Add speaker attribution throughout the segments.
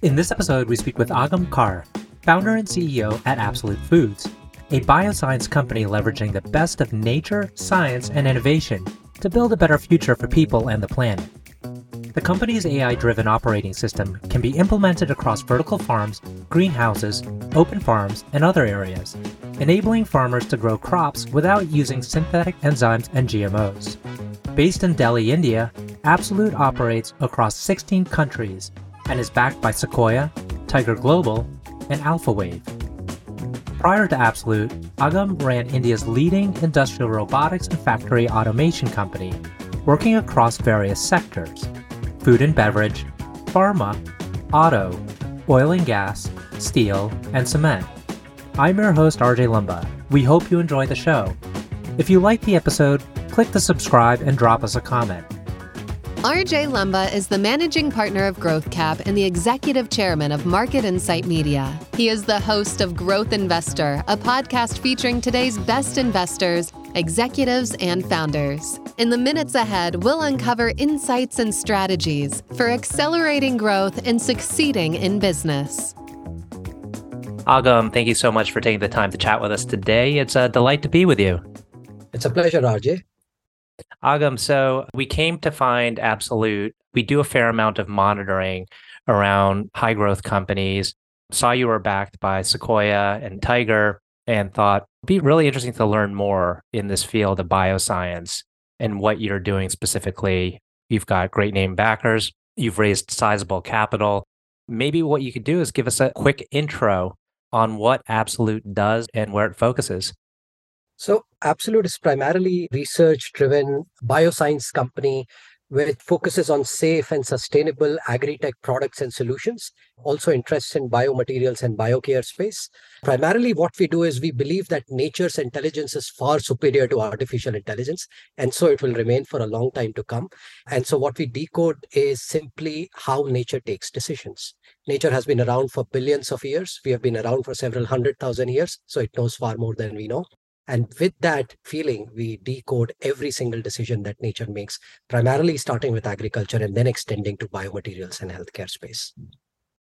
Speaker 1: In this episode, we speak with Agam Khare, founder and CEO at Absolute Foods, a bioscience company leveraging the best of nature, science, and innovation to build a better future for people and the planet. The company's AI driven operating system can be implemented across vertical farms, greenhouses, open farms, and other areas, enabling farmers to grow crops without using synthetic enzymes and GMOs. Based in Delhi, India, Absolute operates across 16 countries and is backed by Sequoia, Tiger Global, and AlphaWave. Prior to Absolute, Agam ran India's leading industrial robotics and factory automation company, working across various sectors food and beverage, pharma, auto, oil and gas, steel, and cement. I'm your host, RJ Lumba. We hope you enjoy the show. If you like the episode, click the subscribe and drop us a comment.
Speaker 2: RJ Lumba is the managing partner of GrowthCap and the executive chairman of Market Insight Media. He is the host of Growth Investor, a podcast featuring today's best investors, executives, and founders. In the minutes ahead, we'll uncover insights and strategies for accelerating growth and succeeding in business.
Speaker 1: Agam, thank you so much for taking the time to chat with us today. It's a delight to be with you.
Speaker 3: It's a pleasure, RJ.
Speaker 1: Agam, so we came to find Absolute. We do a fair amount of monitoring around high growth companies. Saw you were backed by Sequoia and Tiger and thought it'd be really interesting to learn more in this field of bioscience and what you're doing specifically. You've got great name backers, you've raised sizable capital. Maybe what you could do is give us a quick intro on what Absolute does and where it focuses.
Speaker 3: So, Absolute is primarily research driven bioscience company which focuses on safe and sustainable agri-tech products and solutions, also interests in biomaterials and biocare space. Primarily what we do is we believe that nature's intelligence is far superior to artificial intelligence, and so it will remain for a long time to come. And so what we decode is simply how nature takes decisions. Nature has been around for billions of years. We have been around for several hundred thousand years, so it knows far more than we know. And with that feeling, we decode every single decision that nature makes, primarily starting with agriculture and then extending to biomaterials and healthcare space.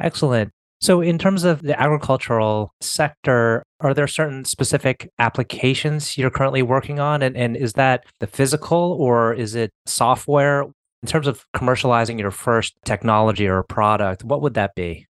Speaker 1: Excellent. So, in terms of the agricultural sector, are there certain specific applications you're currently working on? And, and is that the physical or is it software? In terms of commercializing your first technology or product, what would that be?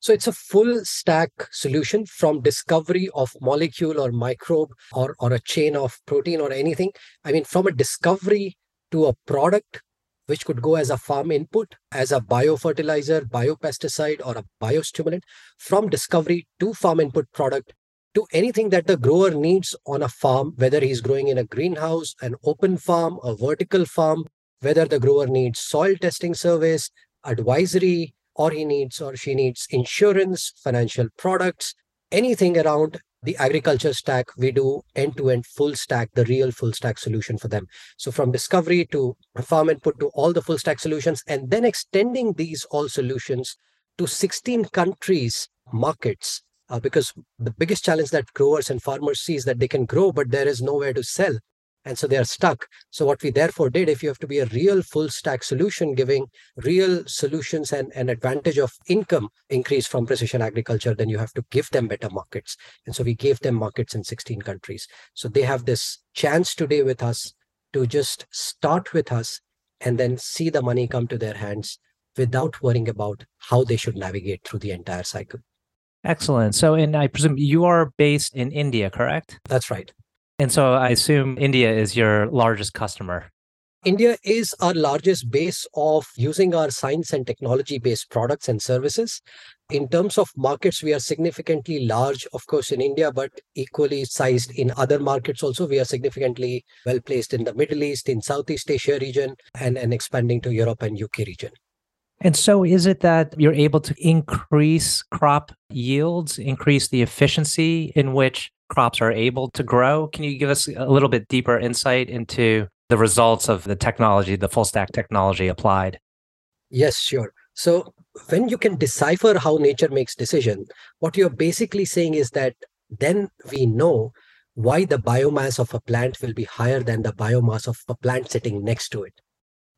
Speaker 3: So it's a full stack solution from discovery of molecule or microbe or, or a chain of protein or anything. I mean, from a discovery to a product, which could go as a farm input, as a biofertilizer, biopesticide, or a biostimulant, from discovery to farm input product to anything that the grower needs on a farm, whether he's growing in a greenhouse, an open farm, a vertical farm, whether the grower needs soil testing service, advisory, or he needs or she needs insurance, financial products, anything around the agriculture stack, we do end to end full stack, the real full stack solution for them. So from discovery to farm input to all the full stack solutions, and then extending these all solutions to 16 countries, markets. Uh, because the biggest challenge that growers and farmers see is that they can grow, but there is nowhere to sell and so they are stuck. So what we therefore did if you have to be a real full stack solution giving real solutions and an advantage of income increase from precision agriculture then you have to give them better markets. And so we gave them markets in 16 countries. So they have this chance today with us to just start with us and then see the money come to their hands without worrying about how they should navigate through the entire cycle.
Speaker 1: Excellent. So and i presume you are based in india correct?
Speaker 3: That's right
Speaker 1: and so I assume India is your largest customer.
Speaker 3: India is our largest base of using our science and technology based products and services. In terms of markets, we are significantly large, of course, in India, but equally sized in other markets also. We are significantly well placed in the Middle East, in Southeast Asia region, and, and expanding to Europe and UK region.
Speaker 1: And so, is it that you're able to increase crop yields, increase the efficiency in which crops are able to grow? Can you give us a little bit deeper insight into the results of the technology, the full stack technology applied?
Speaker 3: Yes, sure. So, when you can decipher how nature makes decision, what you're basically saying is that then we know why the biomass of a plant will be higher than the biomass of a plant sitting next to it.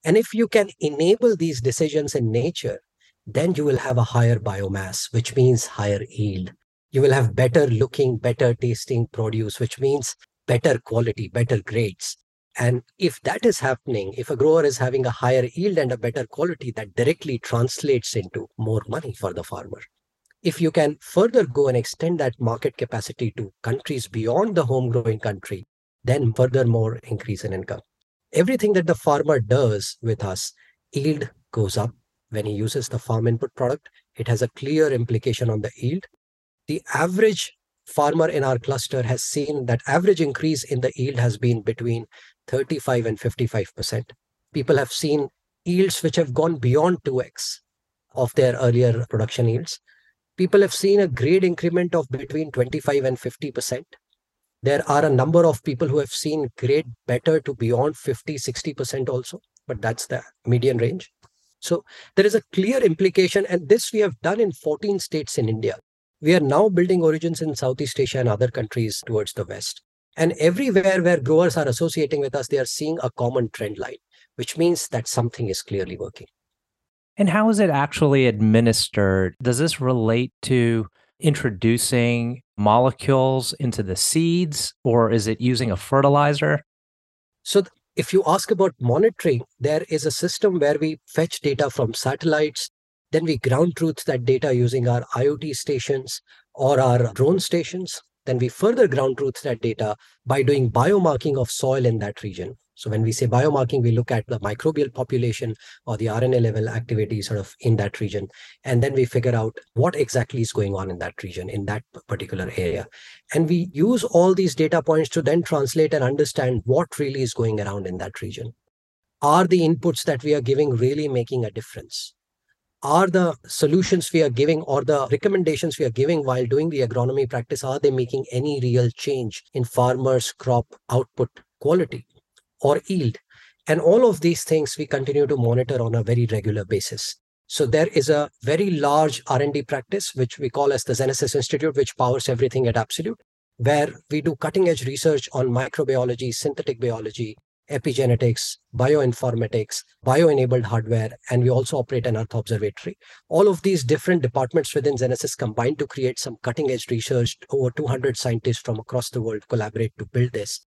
Speaker 3: And if you can enable these decisions in nature, then you will have a higher biomass, which means higher yield. You will have better looking, better tasting produce, which means better quality, better grades. And if that is happening, if a grower is having a higher yield and a better quality, that directly translates into more money for the farmer. If you can further go and extend that market capacity to countries beyond the home growing country, then furthermore increase in income. Everything that the farmer does with us, yield goes up when he uses the farm input product. It has a clear implication on the yield. The average farmer in our cluster has seen that average increase in the yield has been between 35 and 55%. People have seen yields which have gone beyond 2x of their earlier production yields. People have seen a grade increment of between 25 and 50%. There are a number of people who have seen grade better to beyond 50, 60% also, but that's the median range. So there is a clear implication, and this we have done in 14 states in India. We are now building origins in Southeast Asia and other countries towards the West. And everywhere where growers are associating with us, they are seeing a common trend line, which means that something is clearly working.
Speaker 1: And how is it actually administered? Does this relate to introducing molecules into the seeds, or is it using a fertilizer?
Speaker 3: So, if you ask about monitoring, there is a system where we fetch data from satellites then we ground truth that data using our IoT stations or our drone stations. Then we further ground truth that data by doing biomarking of soil in that region. So when we say biomarking, we look at the microbial population or the RNA level activity sort of in that region. And then we figure out what exactly is going on in that region, in that particular area. And we use all these data points to then translate and understand what really is going around in that region. Are the inputs that we are giving really making a difference? Are the solutions we are giving or the recommendations we are giving while doing the agronomy practice are they making any real change in farmers crop output quality or yield? And all of these things we continue to monitor on a very regular basis. So there is a very large r&d practice which we call as the Xenesis Institute which powers everything at absolute where we do cutting edge research on microbiology synthetic biology epigenetics, bioinformatics, bio-enabled hardware, and we also operate an Earth observatory. All of these different departments within Xenesis combine to create some cutting-edge research. Over 200 scientists from across the world collaborate to build this.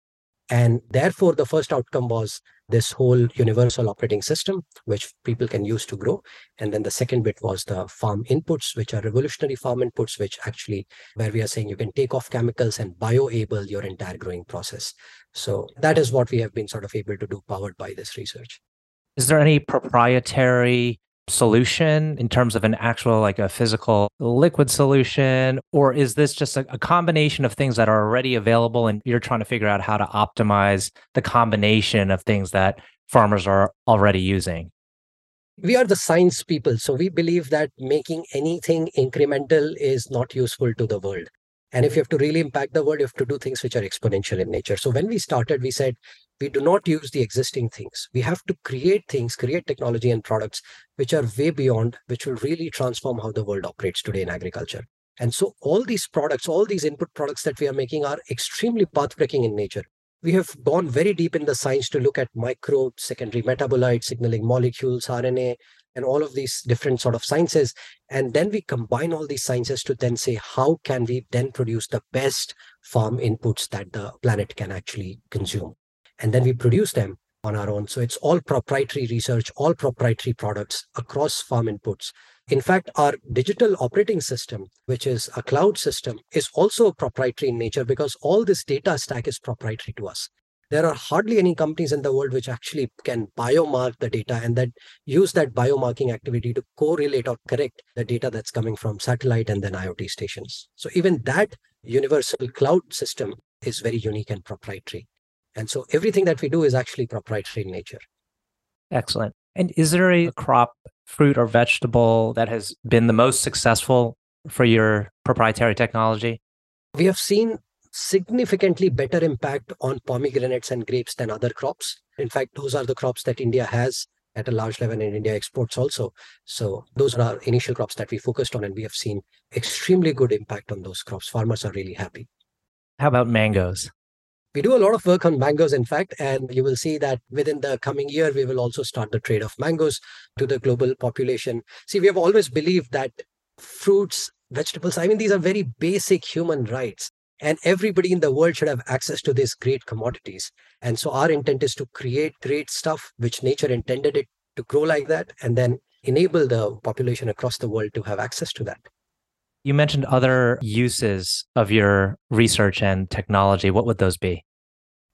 Speaker 3: And therefore, the first outcome was this whole universal operating system, which people can use to grow. And then the second bit was the farm inputs, which are revolutionary farm inputs, which actually, where we are saying you can take off chemicals and bioable your entire growing process. So that is what we have been sort of able to do powered by this research.
Speaker 1: Is there any proprietary solution in terms of an actual like a physical liquid solution? Or is this just a, a, combination of things that are already available and you're trying to figure out how to optimize the combination of things that farmers are already using?
Speaker 3: We are the science people so we believe that making anything incremental is not useful to the world and if you have to really impact the world, you have to do things which are exponential in nature. So when we started, we said we do not use the existing things. We have to create things, create technology and products which are way beyond, which will really transform how the world operates today in agriculture. And so all these products, all these input products that we are making are extremely pathbreaking in nature. We have gone very deep in the science to look at microbes, secondary metabolites, signaling molecules, RNA, and all of these different sort of sciences. And then we combine all these sciences to then say how can we then produce the best farm inputs that the planet can actually consume? And then we produce them on our own. So it's all proprietary research all proprietary products across farm inputs. In fact our digital operating system which is a cloud system is also proprietary in nature because all this data stack is proprietary to us there are hardly any companies in the world which actually can biomark the data and then use that biomarking activity to correlate or correct the data that's coming from satellite and then IoT stations. So even that universal cloud system is very unique and proprietary. And so everything that we do is actually proprietary in nature.
Speaker 1: Excellent. And is there a crop, fruit, or vegetable that has been the most successful for your proprietary technology?
Speaker 3: We have seen significantly better impact on pomegranates and grapes than other crops. In fact, those are the crops that India has at a large level and India exports also. So those are our initial crops that we focused on and we have seen extremely good impact on those crops. Farmers are really happy.
Speaker 1: How about mangoes?
Speaker 3: we do a lot of work on mangoes, in fact, and you will see that within the coming year, we will also start the trade of mangoes to the global population. See, we have always believed that fruits, vegetables, I mean, these are very basic human rights. And everybody in the world should have access to these great commodities. And so our intent is to create great stuff which nature intended it to grow like that, and then enable the population across the world to have access to that.
Speaker 1: You mentioned other uses of your research and technology. What would those be?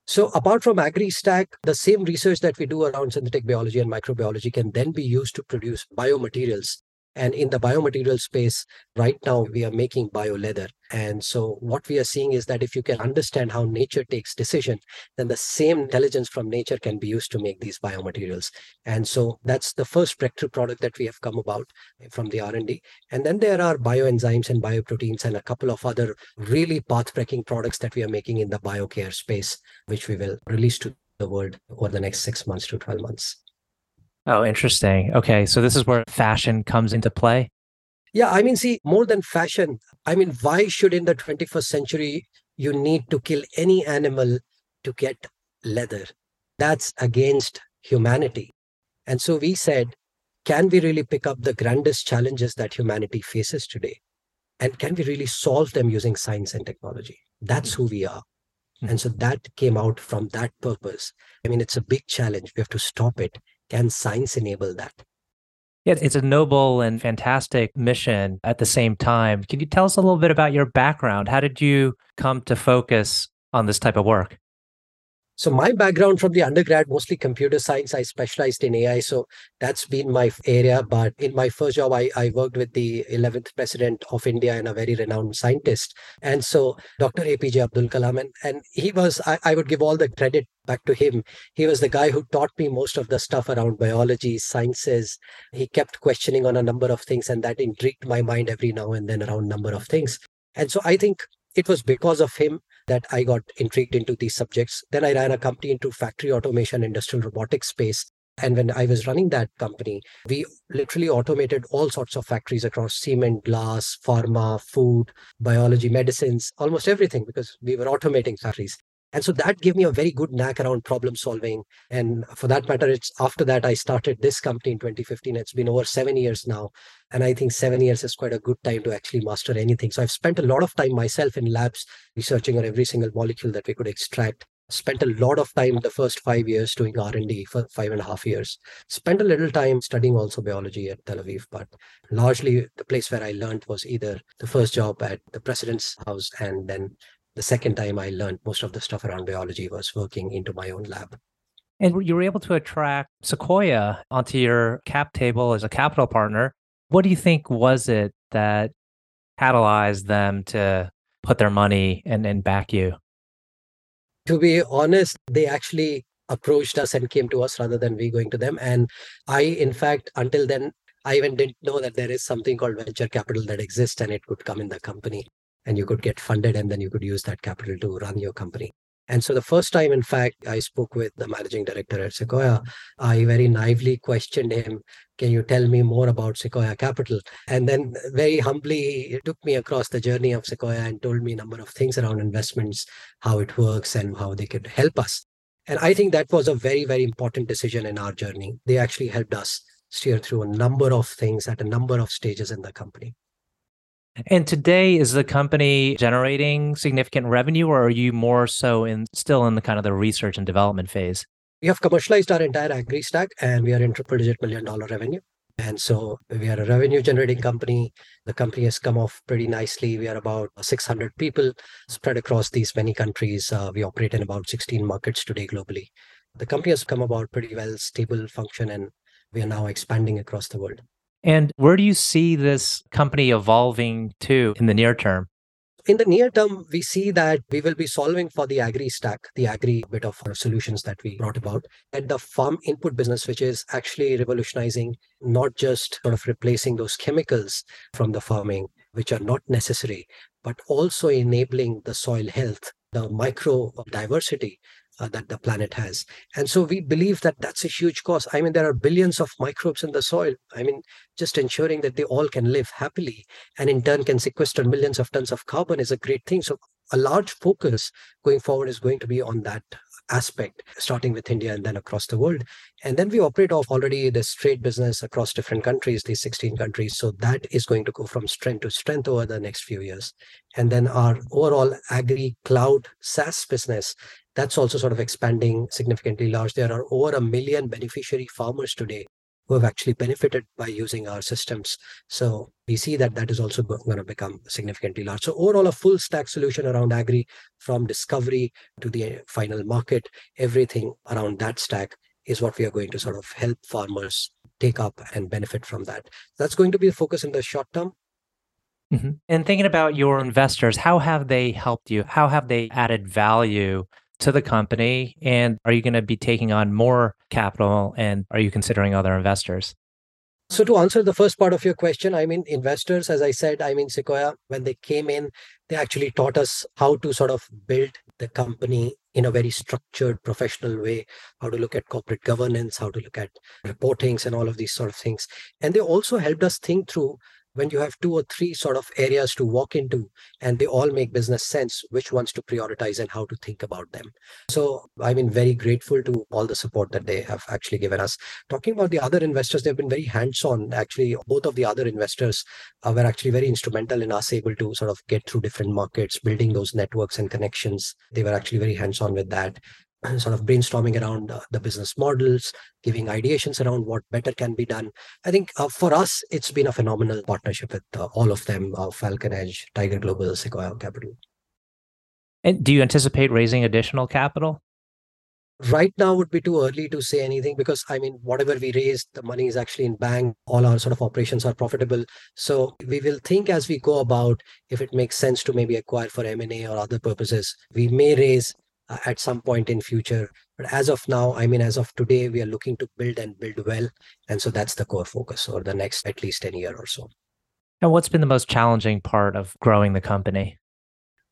Speaker 3: So, apart from AgriStack, the same research that we do around synthetic biology and microbiology can then be used to produce biomaterials and in the biomaterial space, right now we are making bio leather. And so what we are seeing is that if you can understand how nature takes decision, then the same intelligence from nature can be used to make these biomaterials. And so that's the first breakthrough product that we have come about from the R&D. And then there are bioenzymes and bioproteins and a couple of other really path-breaking products that we are making in the biocare space, which we will release to the world over the next six months to 12 months.
Speaker 1: Oh, interesting. Okay. So this is where fashion comes into play.
Speaker 3: Yeah. I mean, see, more than fashion, I mean, why should in the 21st century you need to kill any animal to get leather? That's against humanity. And so we said, can we really pick up the grandest challenges that humanity faces today? And can we really solve them using science and technology? That's who we are. Mm-hmm. And so that came out from that purpose. I mean, it's a big challenge. We have to stop it can science enable that?
Speaker 1: Yeah, it's a noble and fantastic mission at the same time. Can you tell us a little bit about your background? How did you come to focus on this type of work?
Speaker 3: So my background from the undergrad, mostly computer science. I specialized in AI. So that's been my area. But in my first job, I, I worked with the 11th president of India and a very renowned scientist. And so Dr. APJ Abdul Kalam, and, and he was, I, I would give all the credit back to him. He was the guy who taught me most of the stuff around biology, sciences. He kept questioning on a number of things, and that intrigued my mind every now and then around number of things. And so I think it was because of him that I got intrigued into these subjects. Then I ran a company into factory automation, industrial robotics space. And when I was running that company, we literally automated all sorts of factories across cement, glass, pharma, food, biology, medicines, almost everything, because we were automating factories. And so that gave me a very good knack around problem solving. And for that matter, it's after that I started this company in 2015. It's been over seven years now. And I think seven years is quite a good time to actually master anything. So I've spent a lot of time myself in labs researching on every single molecule that we could extract. Spent a lot of time the first five years doing R&D for five and a half years. Spent a little time studying also biology at Tel Aviv, but largely the place where I learned was either the first job at the president's house and then the second time I learned most of the stuff around biology was working into my own lab.
Speaker 1: And you were able to attract Sequoia onto your cap table as a capital partner. What do you think was it that catalyzed them to put their money and, and back you?
Speaker 3: To be honest, they actually approached us and came to us rather than we going to them. And I, in fact, until then, I even didn't know that there is something called venture capital that exists and it could come in the company and you could get funded and then you could use that capital to run your company. And so the first time, in fact, I spoke with the managing director at Sequoia, I very naively questioned him, Can you tell me more about Sequoia Capital? And then very humbly, he took me across the journey of Sequoia and told me a number of things around investments, how it works, and how they could help us. And I think that was a very, very important decision in our journey. They actually helped us steer through a number of things at a number of stages in the company.
Speaker 1: And today, is the company generating significant revenue, or are you more so in still in the kind of the research and development phase?
Speaker 3: We have commercialized our entire agri stack, and we are in triple digit million dollar revenue. And so we are a revenue generating company. The company has come off pretty nicely. We are about 600 people spread across these many countries. Uh, we operate in about 16 markets today globally. The company has come about pretty well, stable function, and we are now expanding across the world.
Speaker 1: And where do you see this company evolving to in the near term?
Speaker 3: In the near term, we see that we will be solving for the agri stack, the agri bit of uh, solutions that we brought about, and the farm input business, which is actually revolutionizing, not just sort of replacing those chemicals from the farming, which are not necessary, but also enabling the soil health, the micro diversity uh, that the planet has. And so we believe that that's a huge cost. I mean, there are billions of microbes in the soil. I mean, just ensuring that they all can live happily and in turn can sequester millions of tons of carbon is a great thing. So a large focus going forward is going to be on that aspect, starting with India and then across the world. And then we operate off already this trade business across different countries, these 16 countries. So that is going to go from strength to strength over the next few years. And then our overall agri cloud SaaS business, that's also sort of expanding significantly large. There are over a million beneficiary farmers today who have actually benefited by using our systems. So we see that that is also going to become significantly large. So overall, a full stack solution around agri from discovery to the final market, everything around that stack is what we are going to sort of help farmers take up and benefit from that. That's going to be the focus in the short term.
Speaker 1: Mm-hmm. And thinking about your investors, how have they helped you? How have they added value to the company? And are you going to be taking on more capital? And are you considering other investors?
Speaker 3: So, to answer the first part of your question, I mean, investors, as I said, I mean, Sequoia, when they came in, they actually taught us how to sort of build the company in a very structured, professional way, how to look at corporate governance, how to look at reportings, and all of these sort of things. And they also helped us think through when you have two or three sort of areas to walk into and they all make business sense which ones to prioritize and how to think about them. So i mean very grateful to all the support that they have actually given us. Talking about the other investors they've been very hands on actually both of the other investors uh, were actually very instrumental in us able to sort of get through different markets building those networks and connections. They were actually very hands on with that sort of brainstorming around uh, the business models, giving ideations around what better can be done. I think uh, for us, it's been a phenomenal partnership with uh, all of them uh, Falcon Edge, Tiger Global, Sequoia Capital.
Speaker 1: And do you anticipate raising additional capital?
Speaker 3: Right now would be too early to say anything because I mean, whatever we raise, the money is actually in bank. All our sort of operations are profitable. So we will think as we go about if it makes sense to maybe acquire for M&A or other purposes. We may raise uh, at some point in future. But as of now i mean as of today we are looking to build and build well. And so that's the core focus or the next at least 10 year or so.
Speaker 1: And what's been the most challenging part of growing the company?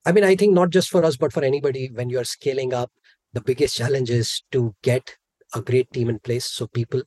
Speaker 3: I mean i think not just for us but for anybody when you're scaling up the biggest challenge is to get a great team in place. So people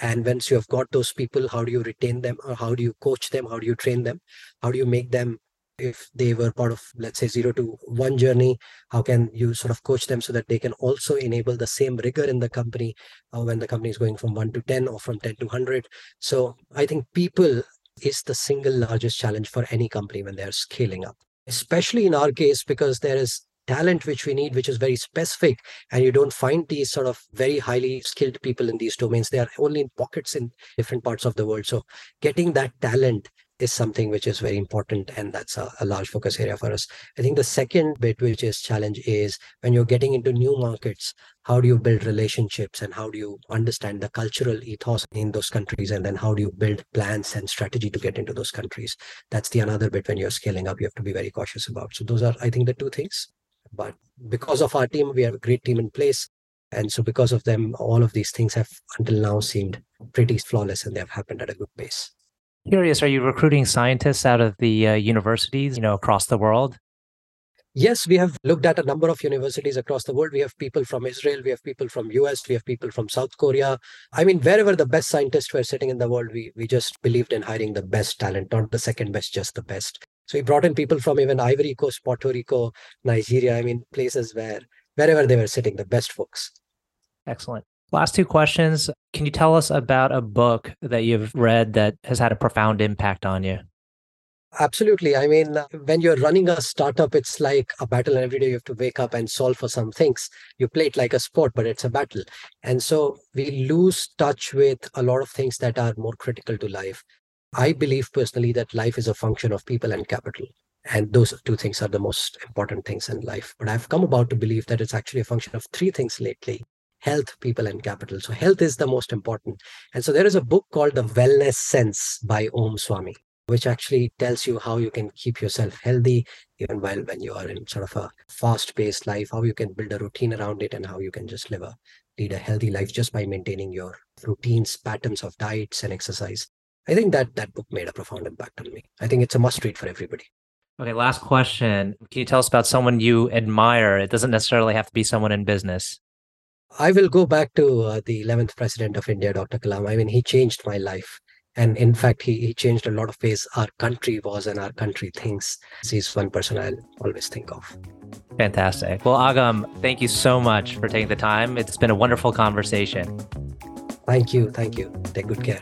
Speaker 3: and once you have got those people how do you retain them? Or how do you coach them? How do you train them? How do you make them if they were part of let's say zero to one journey how can you sort of coach them so that they can also enable the same rigor in the company uh, when the company is going from 1 to 10 or from 10 to 100 so i think people is the single largest challenge for any company when they're scaling up especially in our case because there is talent which we need which is very specific and you don't find these sort of very highly skilled people in these domains. They are only in pockets in different parts of the world. So getting that talent is something which is very important and that's a, a, large focus area for us. I think the second bit which is challenge is when you're getting into new markets how do you build relationships and how do you understand the cultural ethos in those countries and then how do you build plans and strategy to get into those countries? That's the another bit when you're scaling up you have to be very cautious about. So those are i think the two things. But because of our team we have a great team in place. And so because of them all of these things have until now seemed pretty flawless and they have happened at a good pace
Speaker 1: Curious, are you recruiting scientists out of the uh, universities, you know, across the world?
Speaker 3: Yes, we have looked at a number of universities across the world. We have people from Israel, we have people from US, we have people from South Korea. I mean, wherever the best scientists were sitting in the world, we we just believed in hiring the best talent, not the second best, just the best. So we brought in people from even Ivory Coast, Puerto Rico, Nigeria. I mean, places where wherever they were sitting, the best folks.
Speaker 1: Excellent. Last two questions. Can you tell us about a book that you've read that has had a profound impact on you?
Speaker 3: Absolutely. I mean, when you're running a startup, it's like a battle, and every day you have to wake up and solve for some things. You play it like a sport, but it's a battle. And so we lose touch with a lot of things that are more critical to life. I believe personally that life is a function of people and capital. And those two things are the most important things in life. But I've come about to believe that it's actually a function of three things lately health, people, and capital. So, health is the most important. And so, there is a book called The Wellness Sense by Om Swami, which actually tells you how you can keep yourself healthy, even while when you are in sort of a fast paced life, how you can build a routine around it, and how you can just live a lead a healthy life just by maintaining your routines, patterns of diets, and exercise. I think that that book made a profound impact on me. I think it's a must read for everybody.
Speaker 1: Okay, last question. Can you tell us about someone you admire? It doesn't necessarily have to be someone in business.
Speaker 3: I will go back to uh, the 11th president of India, Dr. Kalam. I mean, he changed my life. And in fact, he, he changed a lot of ways our country was and our country thinks. He's one person I'll always think of.
Speaker 1: Fantastic. Well, Agam, thank you so much for taking the time. It's been a wonderful conversation.
Speaker 3: Thank you. Thank you. Take good care.